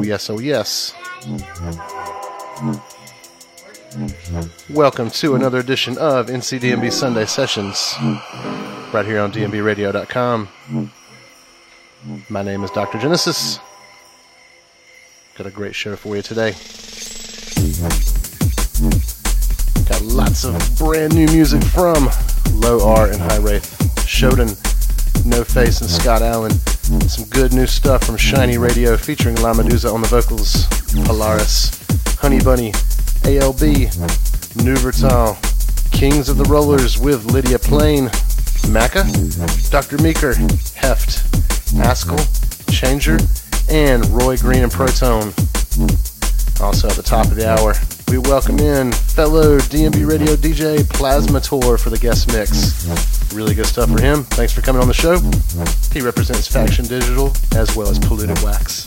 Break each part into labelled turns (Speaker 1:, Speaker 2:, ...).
Speaker 1: Oh, yes, oh, yes. Welcome to another edition of NCDNB Sunday Sessions, right here on DNBRadio.com. My name is Dr. Genesis. Got a great show for you today. Got lots of brand new music from Low R and High Wraith, Shodan, No Face, and Scott Allen. Some good new stuff from Shiny Radio featuring La Medusa on the vocals, Polaris, Honey Bunny, ALB, Nuvertal, Kings of the Rollers with Lydia Plain, Macca, Dr. Meeker, Heft, Haskell, Changer, and Roy Green and Protone. Also at the top of the hour, we welcome in fellow DNB Radio DJ Plasma Tour for the guest mix. Really good stuff for him. Thanks for coming on the show. He represents Faction Digital as well as Polluted Wax.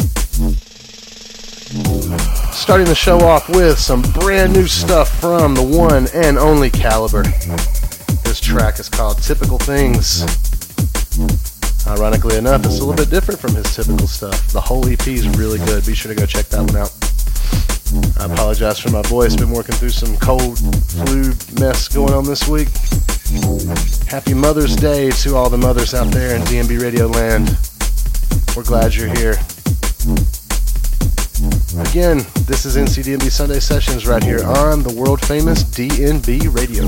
Speaker 1: Starting the show off with some brand new stuff from the one and only Calibre. This track is called Typical Things. Ironically enough, it's a little bit different from his typical stuff. The whole EP is really good. Be sure to go check that one out. I apologize for my voice. Been working through some cold flu mess going on this week. Happy Mother's Day to all the mothers out there in DNB Radio land. We're glad you're here. Again, this is NCDNB Sunday Sessions right here on the world famous DNB Radio.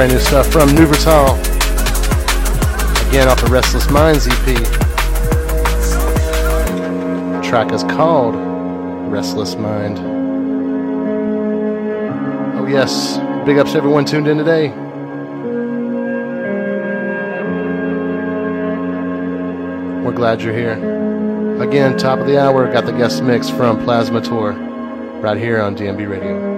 Speaker 2: Brand new stuff from Nuvertal. Again, off the Restless Minds EP. The track is called Restless Mind. Oh, yes. Big ups to everyone tuned in today. We're glad you're here. Again, top of the hour, got the guest mix from Plasma Tour right here on DNB Radio.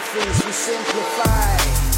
Speaker 1: Last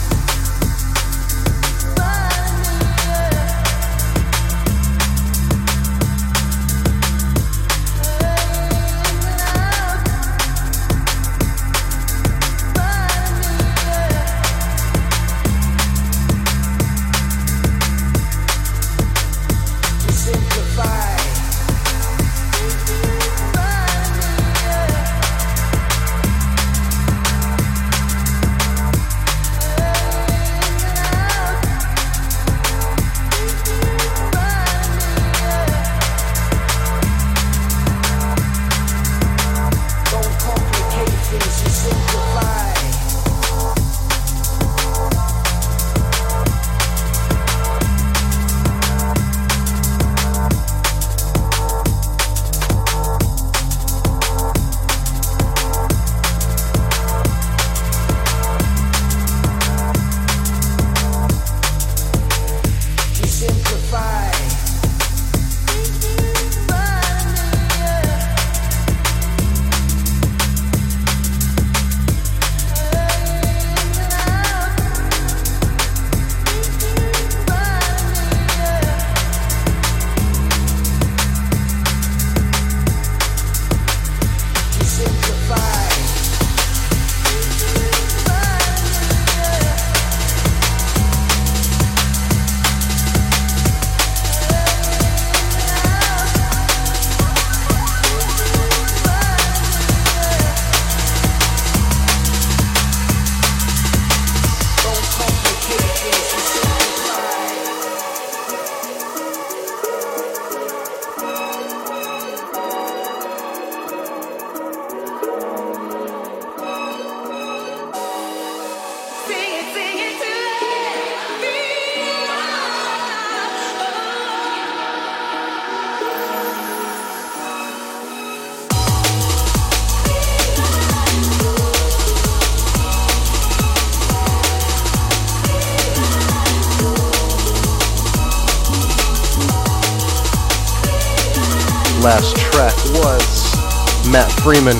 Speaker 1: Freeman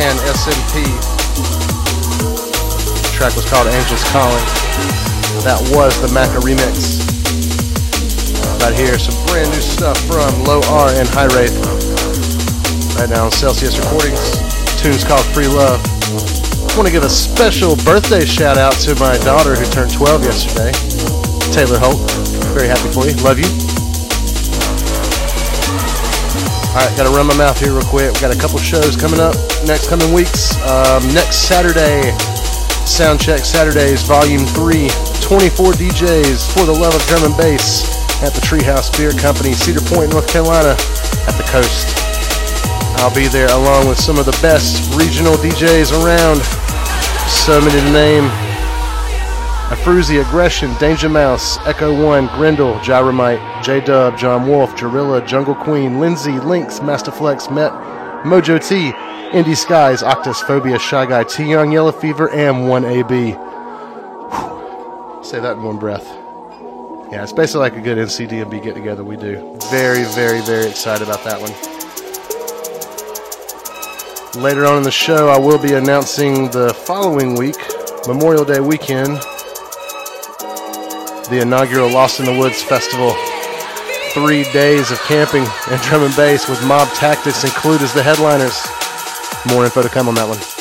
Speaker 1: and SMP. The track was called Angels Calling. That was the Macca remix. Uh, right here, some brand new stuff from Low R and High Wraith. Right now on Celsius Recordings. tune's called Free Love. I want to give a special birthday shout out to my daughter who turned 12 yesterday, Taylor Holt. Very happy for you. Love you. All right, got to run my mouth here real quick. We got a couple shows coming up next coming weeks. Um, next Saturday, Soundcheck Saturdays, Volume 3, 24 DJs for the love of drum and bass at the Treehouse Beer Company, Cedar Point, North Carolina, at the coast. I'll be there along with some of the best regional DJs around. So many to name. Afruzi, Aggression, Danger Mouse, Echo One, Grendel, Gyromite, J Dub, John Wolf, Jarilla, Jungle Queen, Lindsay, Lynx, Masterflex, Met, Mojo T, Indie Skies, Octus, Phobia, Shy Guy, T Young, Yellow Fever, and 1AB. Say that in one breath. Yeah, it's basically like a good NCDNB get together we do. Very, very, very excited about that one. Later on in the show, I will be announcing the following week, Memorial Day weekend, the inaugural Lost in the Woods Festival. Three days of camping and drum and bass with Mob Tactics included as the headliners. More info to come on that one.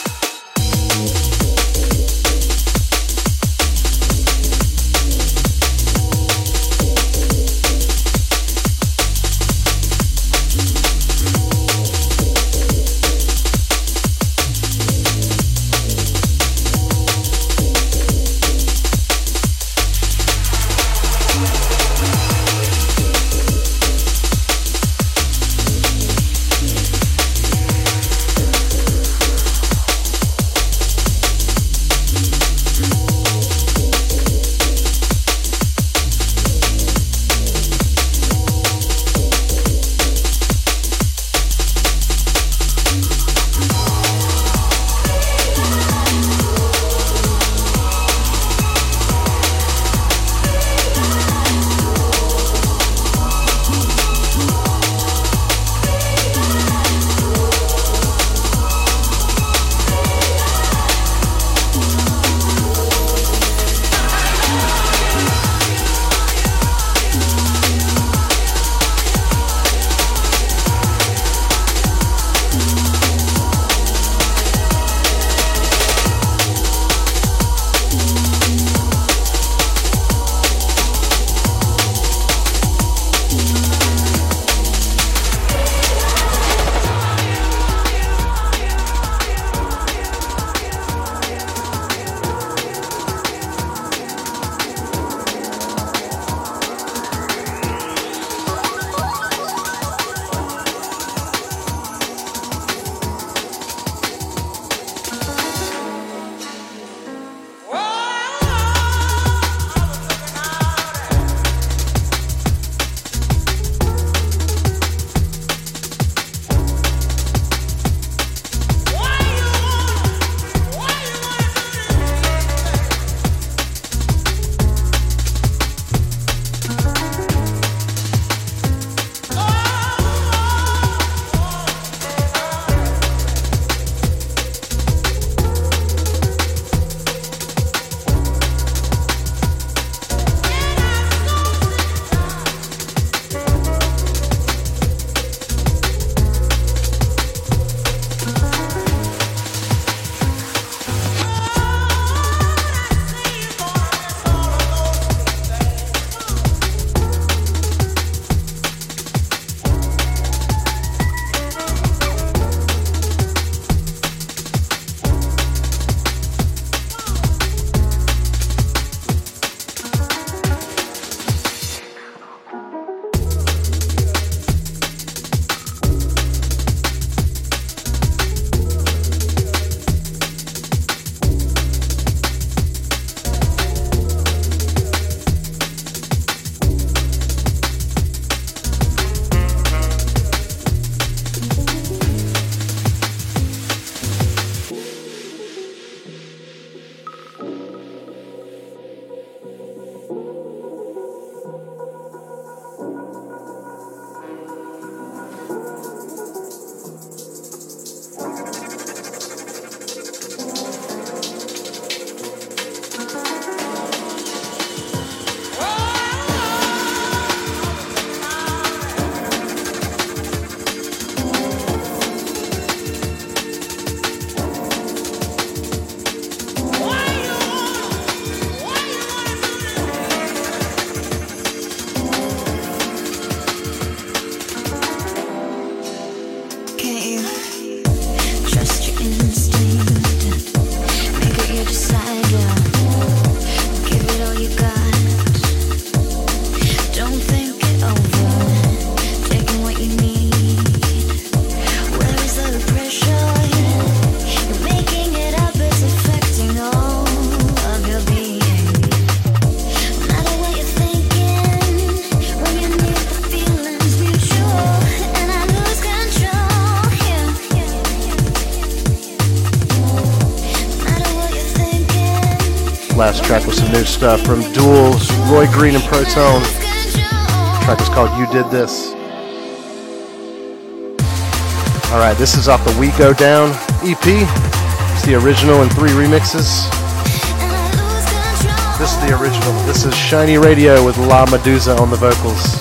Speaker 1: New stuff from Duels, Roy Green and Protone. The track is called You Did This. Alright, this is off the We Go Down EP. It's the original and three remixes. This is the original. This is Shiny Radio with La Medusa on the vocals.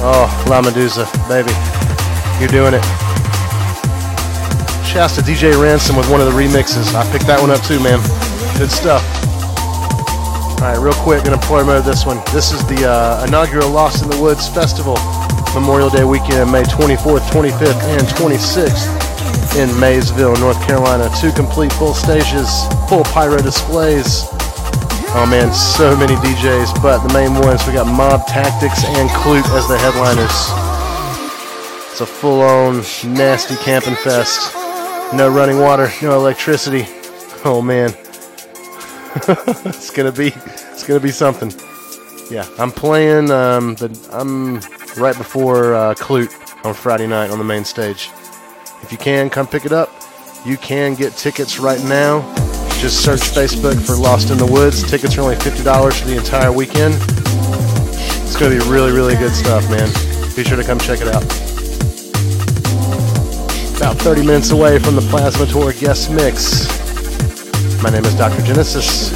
Speaker 1: Oh, La Medusa, baby. You're doing it. Shouts to DJ Ransom with one of the remixes. I picked that one up too, man. Good stuff. Alright, real quick, gonna promo this one. This is the uh, inaugural Lost in the Woods Festival, Memorial Day weekend, May 24th, 25th, and 26th in Maysville, North Carolina. Two complete full stages, full pyro displays. Oh man, so many DJs, but the main ones we got Mob Tactics and Clute as the headliners. It's a full on nasty camping fest. No running water, no electricity. Oh man. it's gonna be it's gonna be something. Yeah, I'm playing um, the I'm right before uh, Clute on Friday night on the main stage. If you can, come pick it up. You can get tickets right now. Just search Facebook for Lost in the Woods. Tickets are only $50 for the entire weekend. It's to be really, really good stuff, man. Be sure to come check it out. About 30 minutes away from the Plasma Tour guest mix. My name is Dr. Genesis.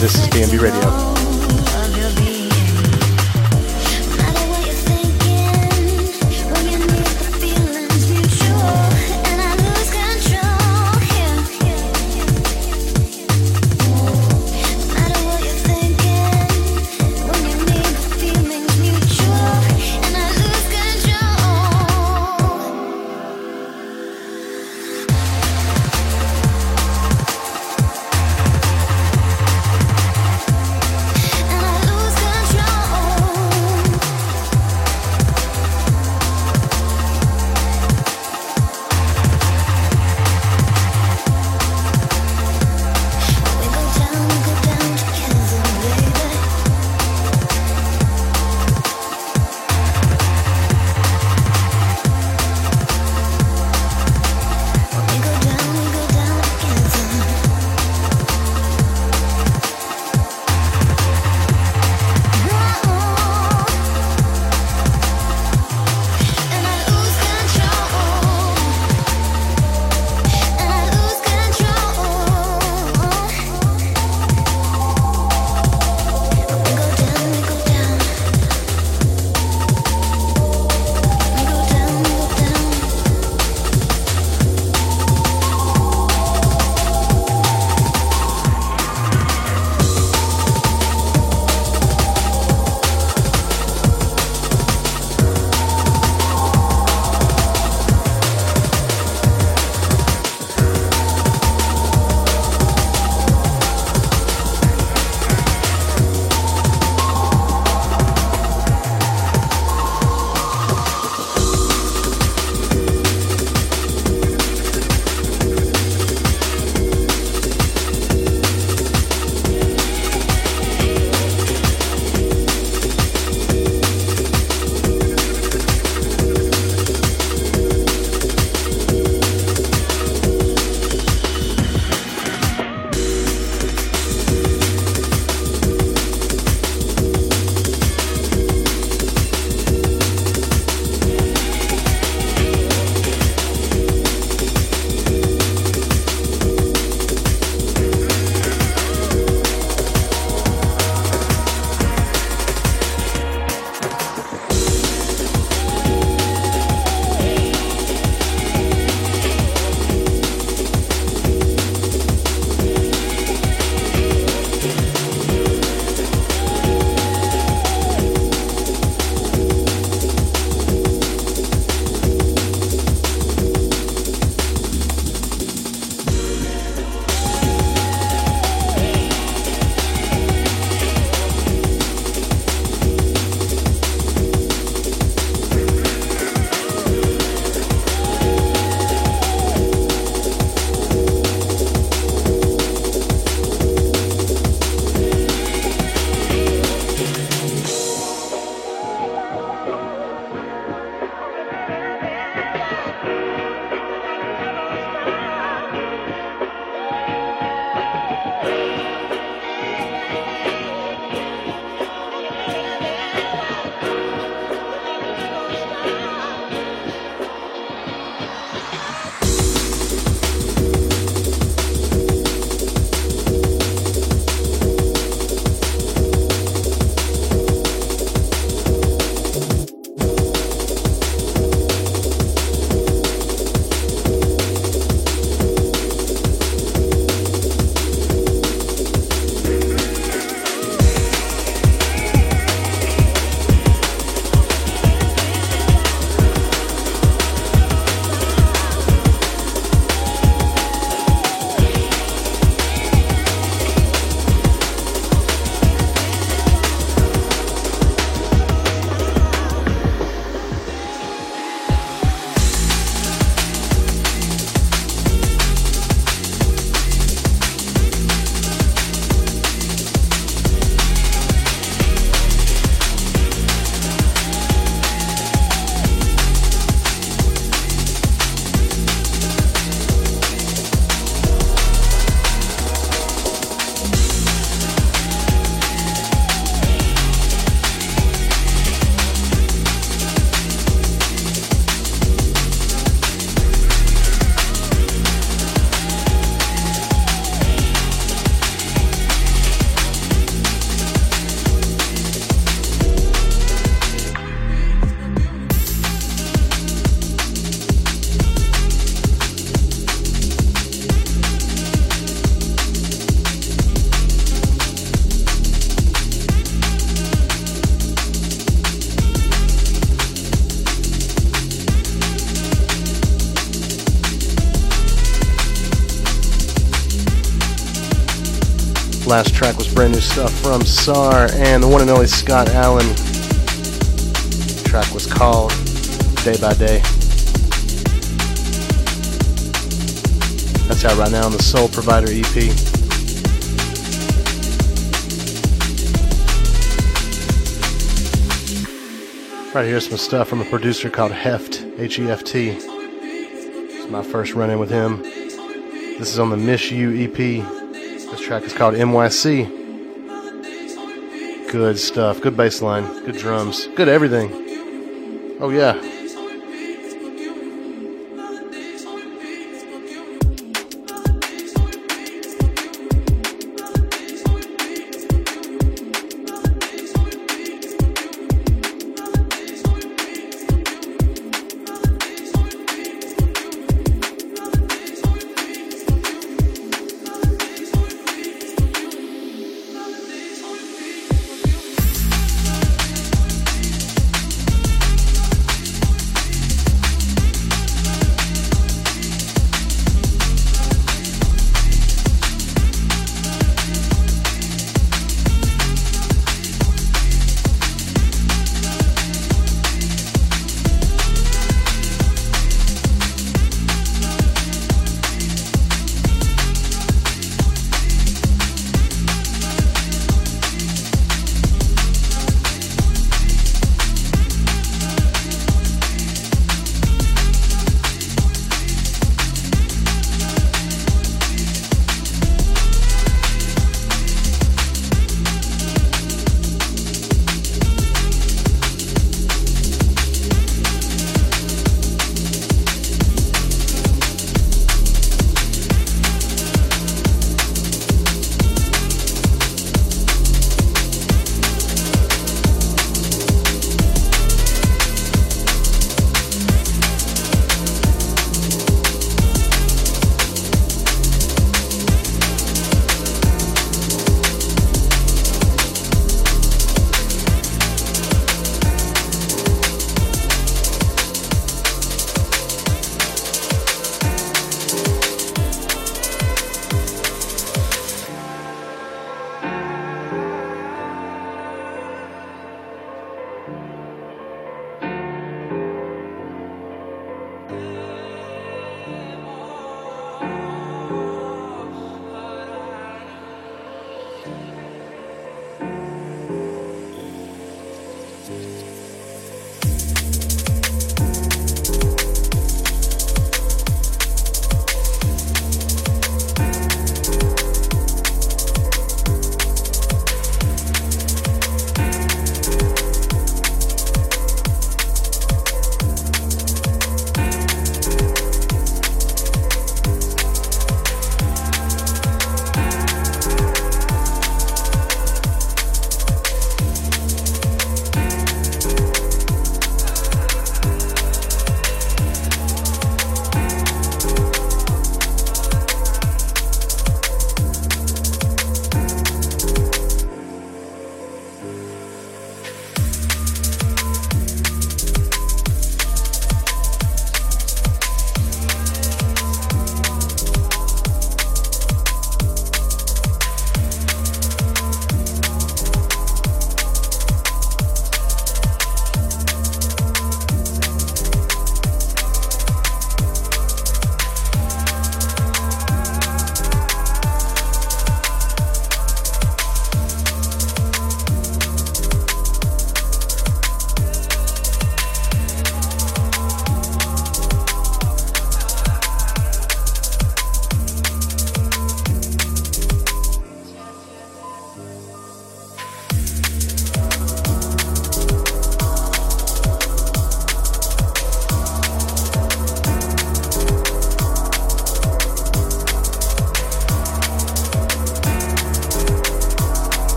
Speaker 1: This is DNB Radio. Last track was brand new stuff from SAR and the one and only Scott Allen. The track was called Day by Day. That's out right now on the Soul Provider EP. Right here's some stuff from a producer called Heft, H E F T. It's my first run in with him. This is on the Miss You EP. Track is called NYC. Good stuff. Good bass line. Good drums. Good everything. Oh, yeah.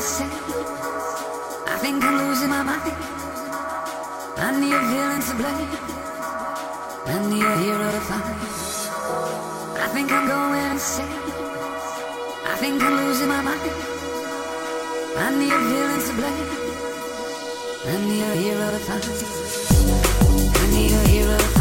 Speaker 3: I think I'm losing my mind. I need a villain to blame. I need a hero to find. I think I'm going insane. I think I'm losing my mind. I need a villain to blame. I need a hero to find. I need a hero to find.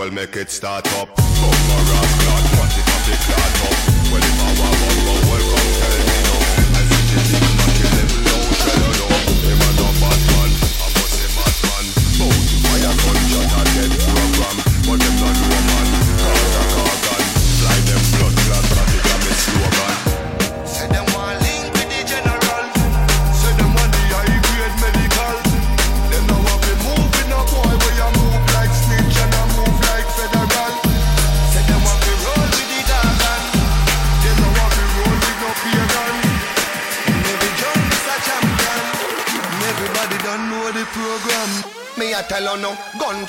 Speaker 4: hole, make it start up. Bummer ass clot, watch it, up, it, start up. Well, if I
Speaker 5: want one,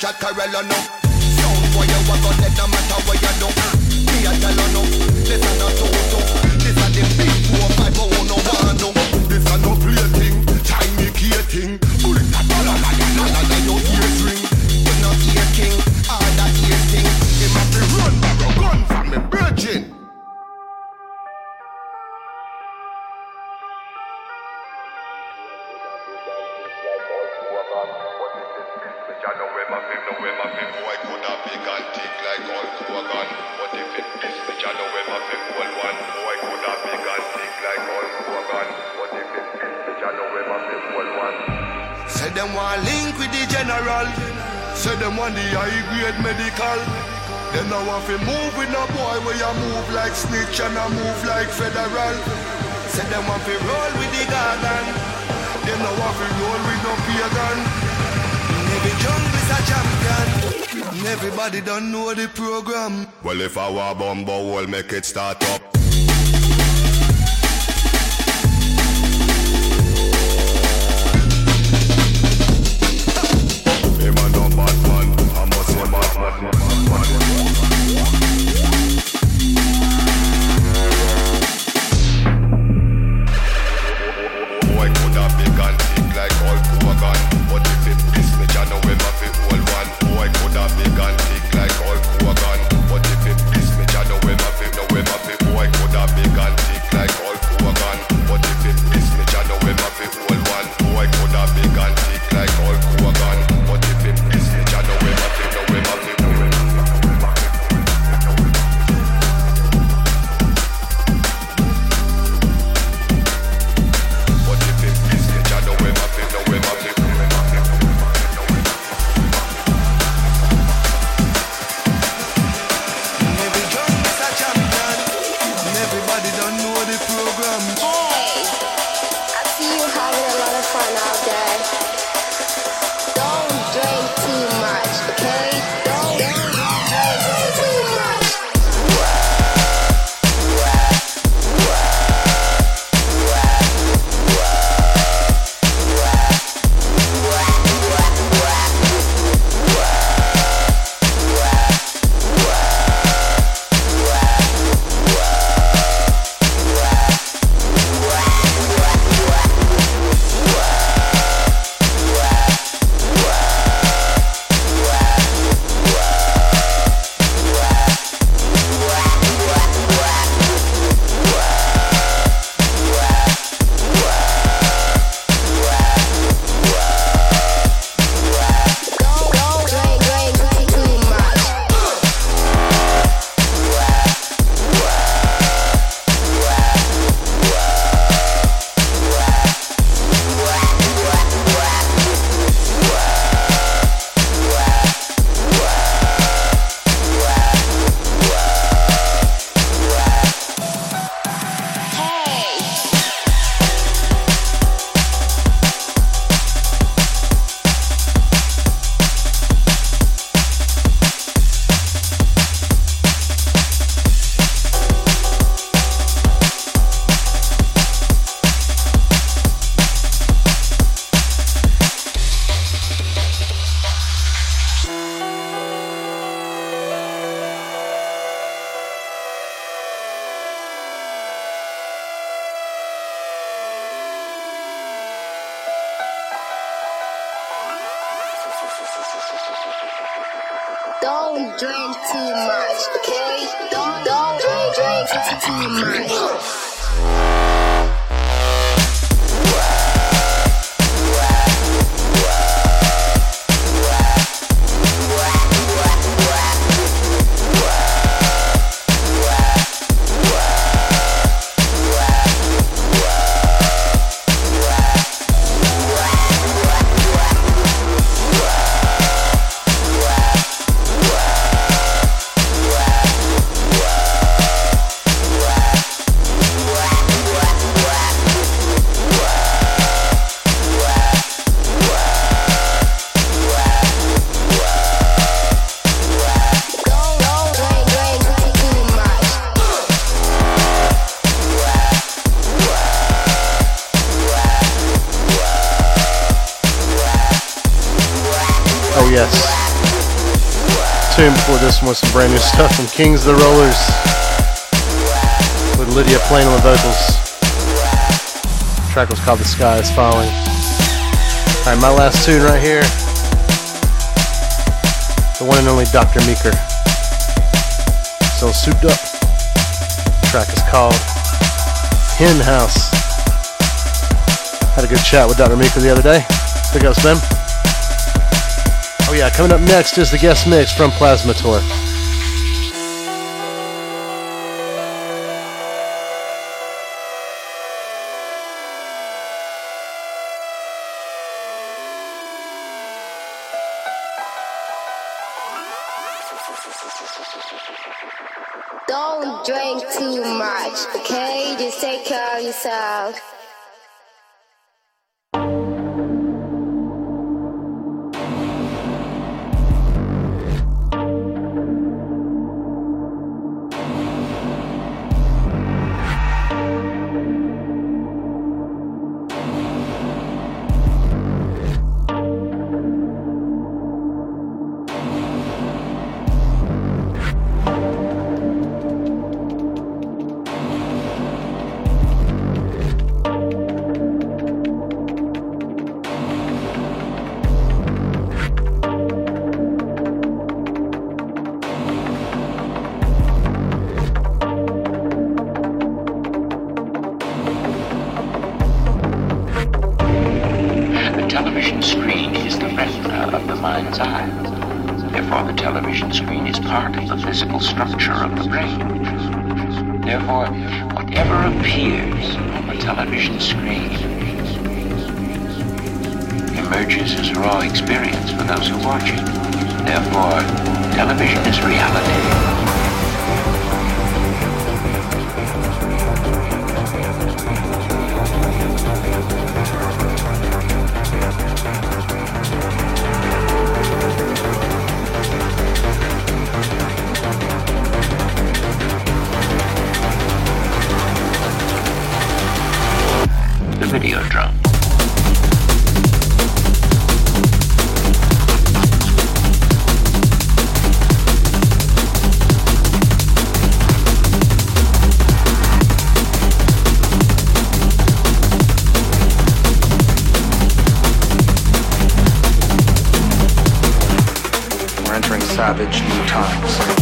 Speaker 5: Jacarella now.
Speaker 4: start
Speaker 1: brand new stuff from Kings the Rollers with Lydia playing on the vocals. The track was called The Sky is Falling. Alright, my last tune right here. The one and only Dr. Meaker. So souped up. The track is called Hen House. Had a good chat with Dr. Meaker the other day. Big up, Sven. Oh yeah, coming up next is the guest mix from Plasma Tour.
Speaker 6: Television screen emerges as raw experience for those who watch it. Therefore, television is reality. Video.
Speaker 7: We're entering savage new times.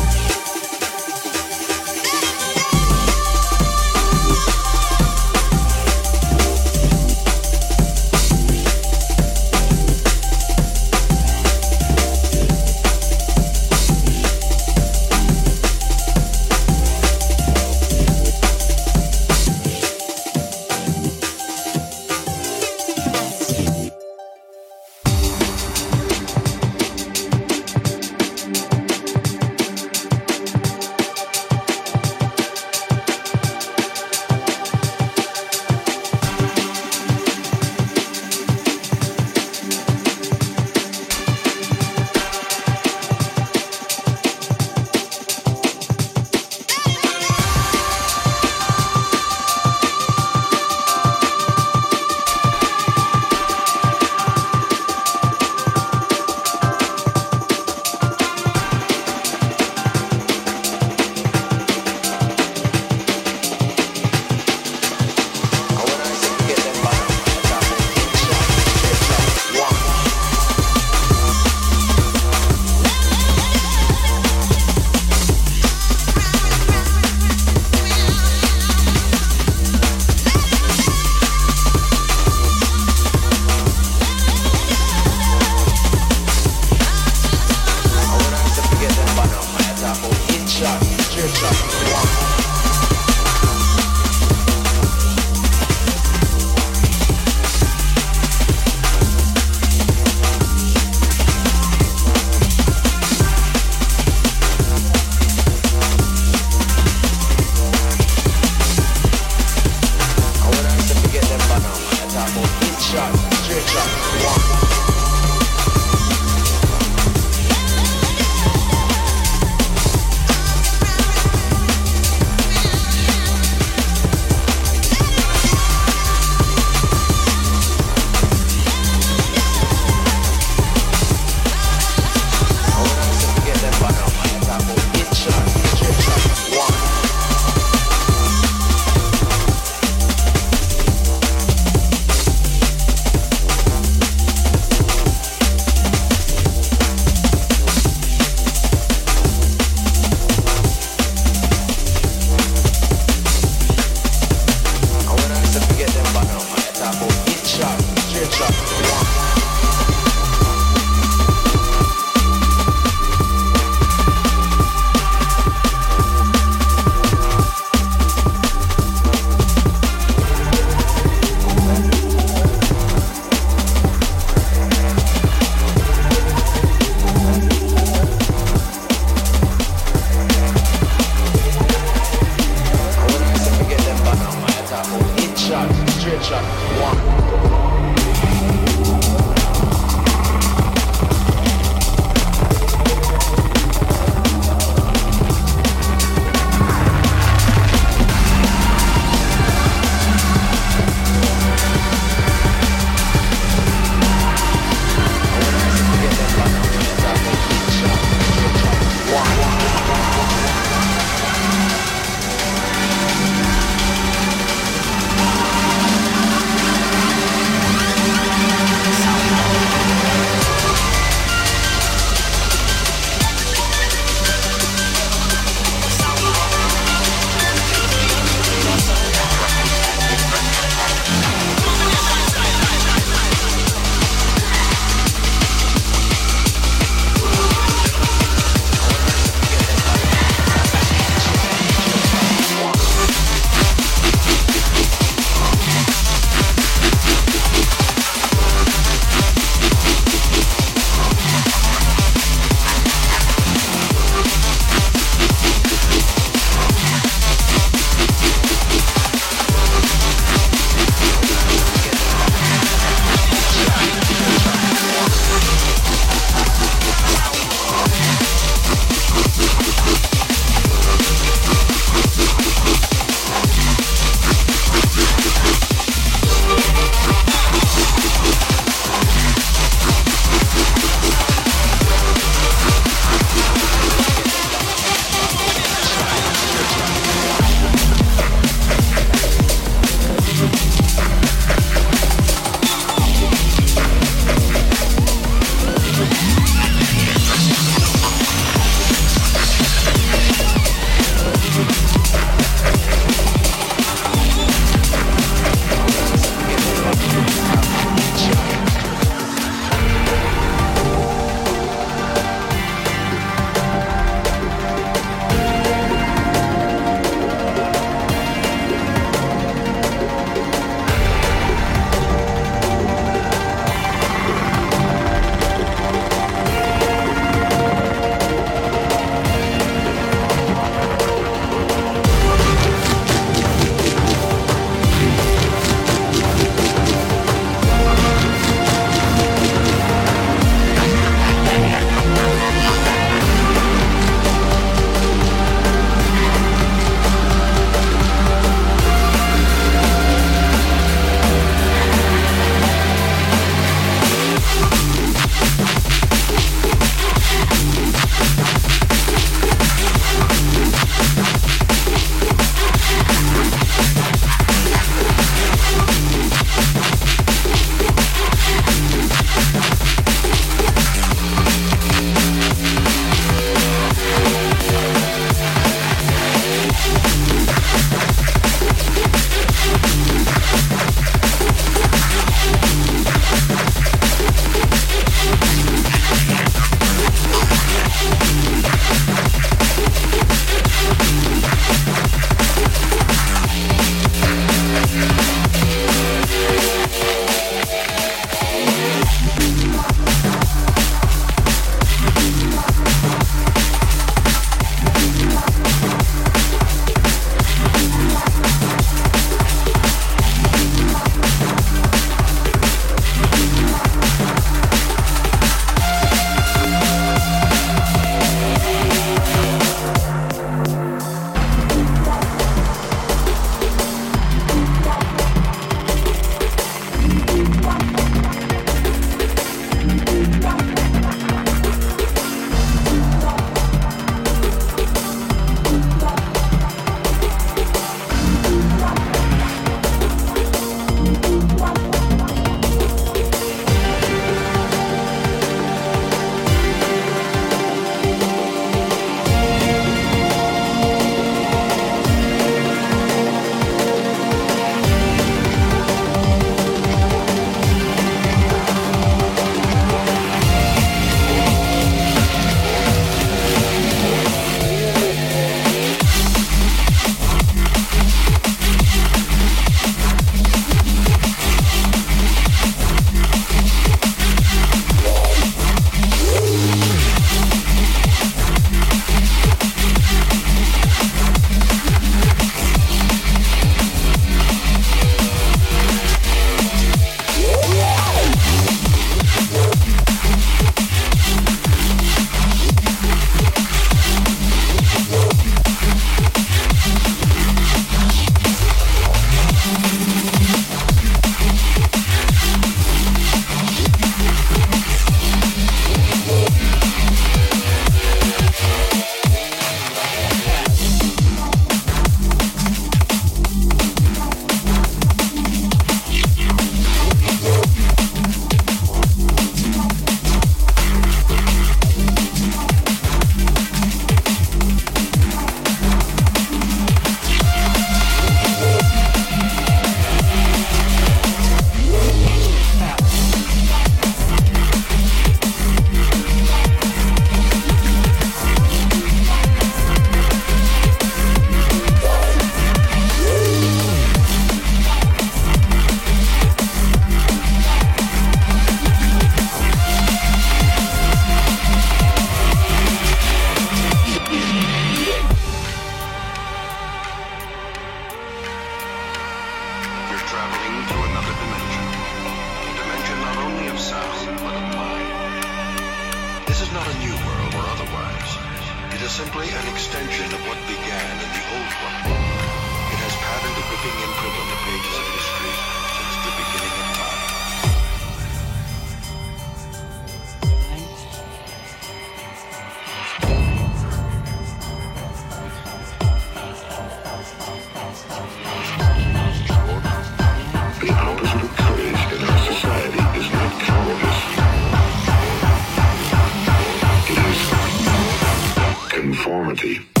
Speaker 8: Conformity.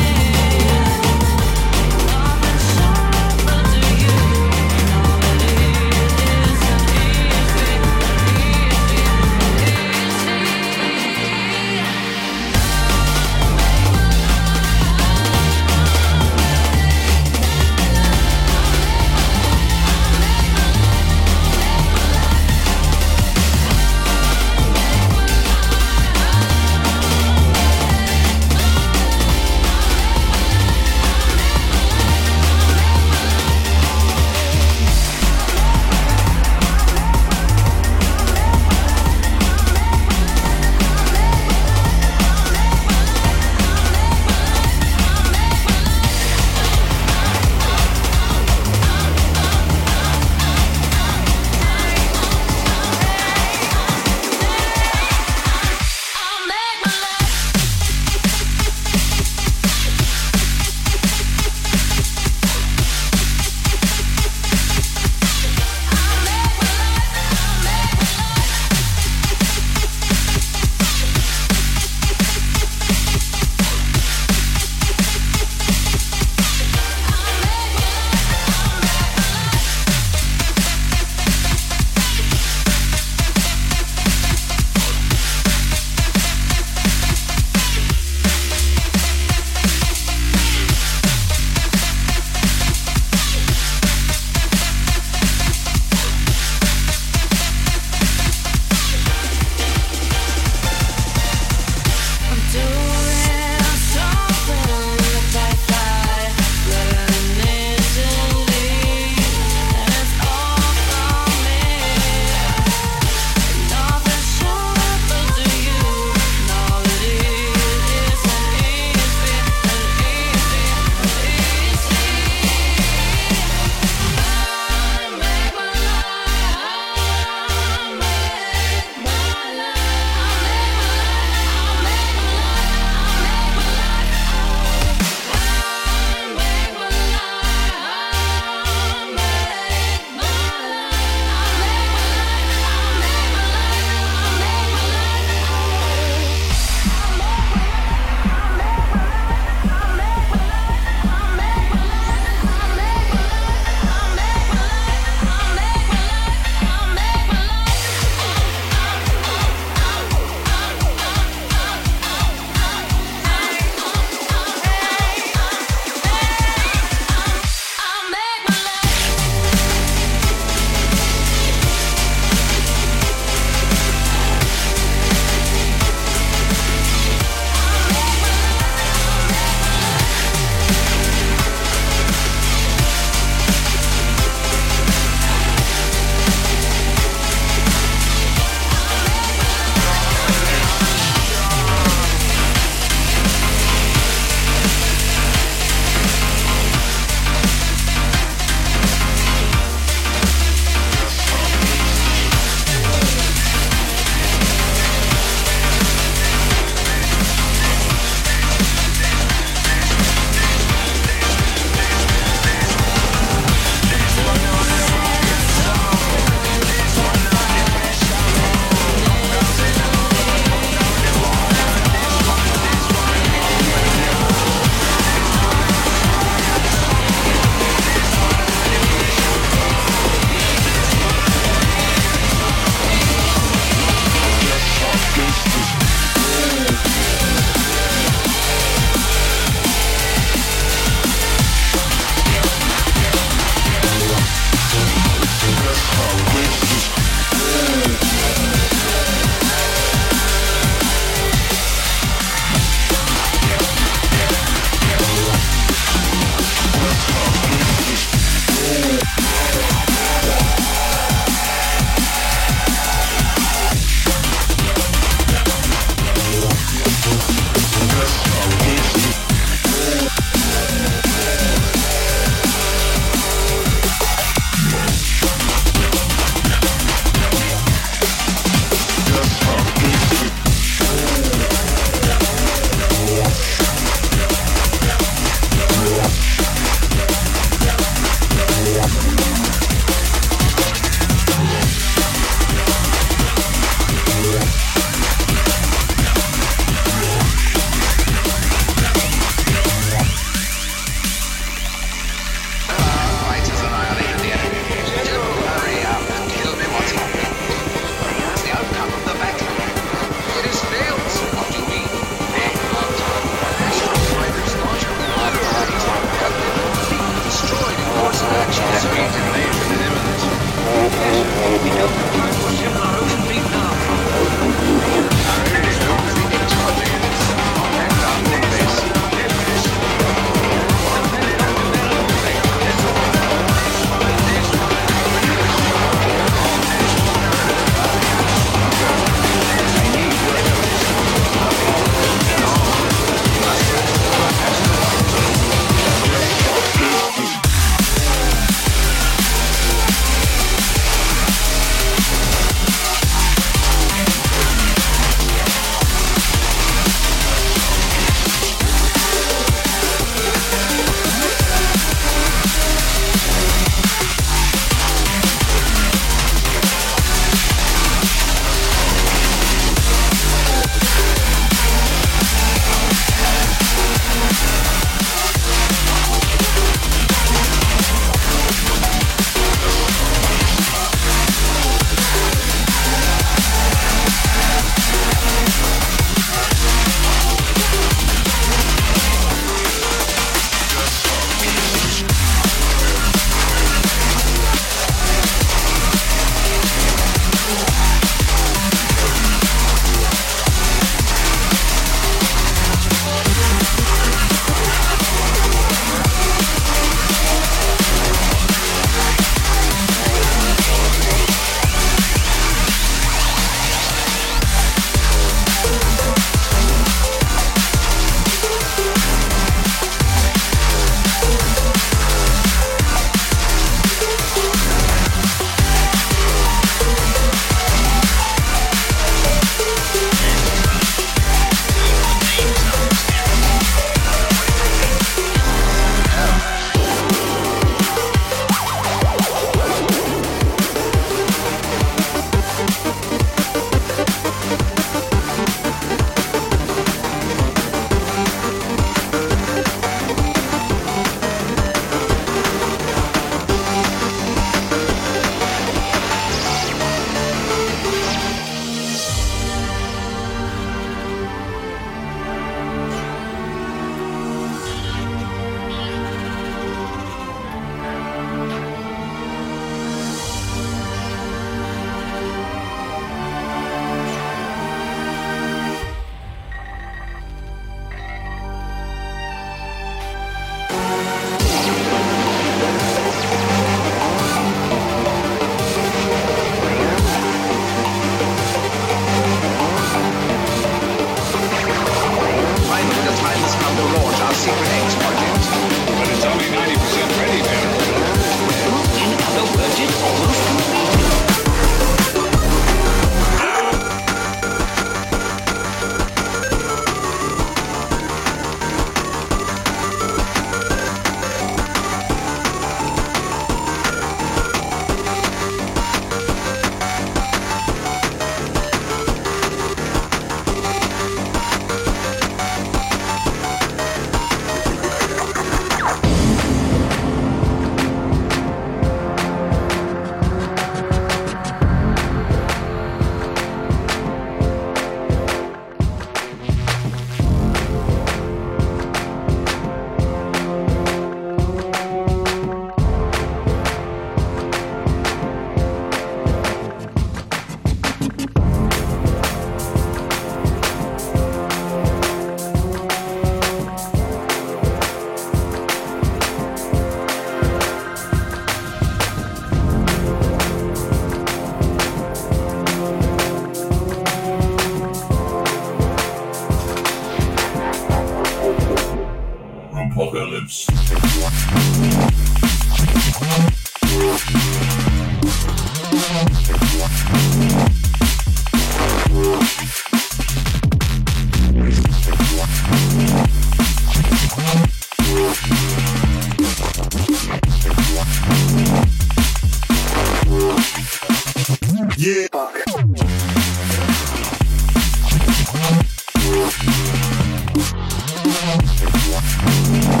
Speaker 3: Thank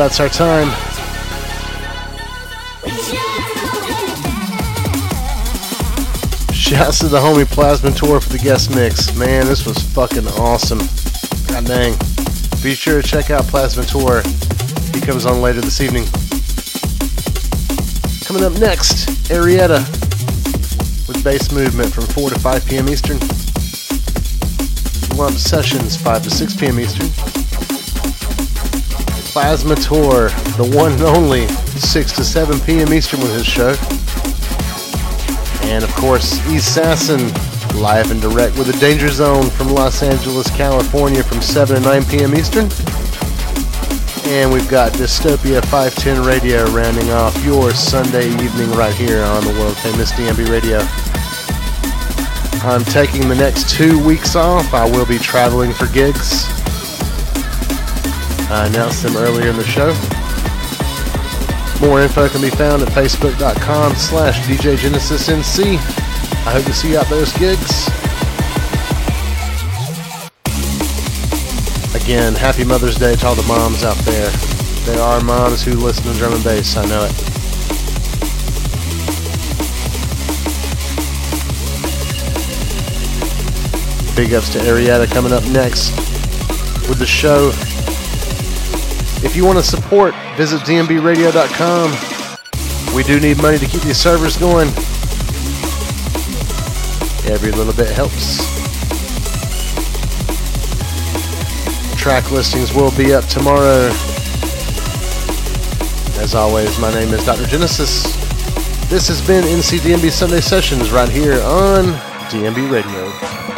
Speaker 1: That's our time. Shouts to the homie Plasma Tour for the guest mix. Man, this was fucking awesome. God dang. Be sure to check out Plasma Tour. He comes on later this evening. Coming up next, Arietta with bass movement from 4 to 5 p.m. Eastern. Lump Sessions, 5 to 6 p.m. Eastern. Plasma Tour, the one and only, 6 to 7 p.m. Eastern with his show. And of course, Assassin, live and direct with the Danger Zone from Los Angeles, California from 7 to 9 p.m. Eastern. And we've got Dystopia 510 Radio rounding off your Sunday evening right here on the world famous DNB Radio. I'm taking the next two weeks off. I will be traveling for gigs. I announced them earlier in the show. More info can be found at facebook.com slash djgenesisnc. I hope to see you at those gigs. Again, happy Mother's Day to all the moms out there. There are moms who listen to drum and bass, I know it. Big ups to Arietta coming up next with the show. If you want to support, visit dnbradio.com. We do need money to keep these servers going. Every little bit helps. Track listings will be up tomorrow. As always, my name is Dr. Genesis. This has been NCDNB Sunday Sessions right here on DNB Radio.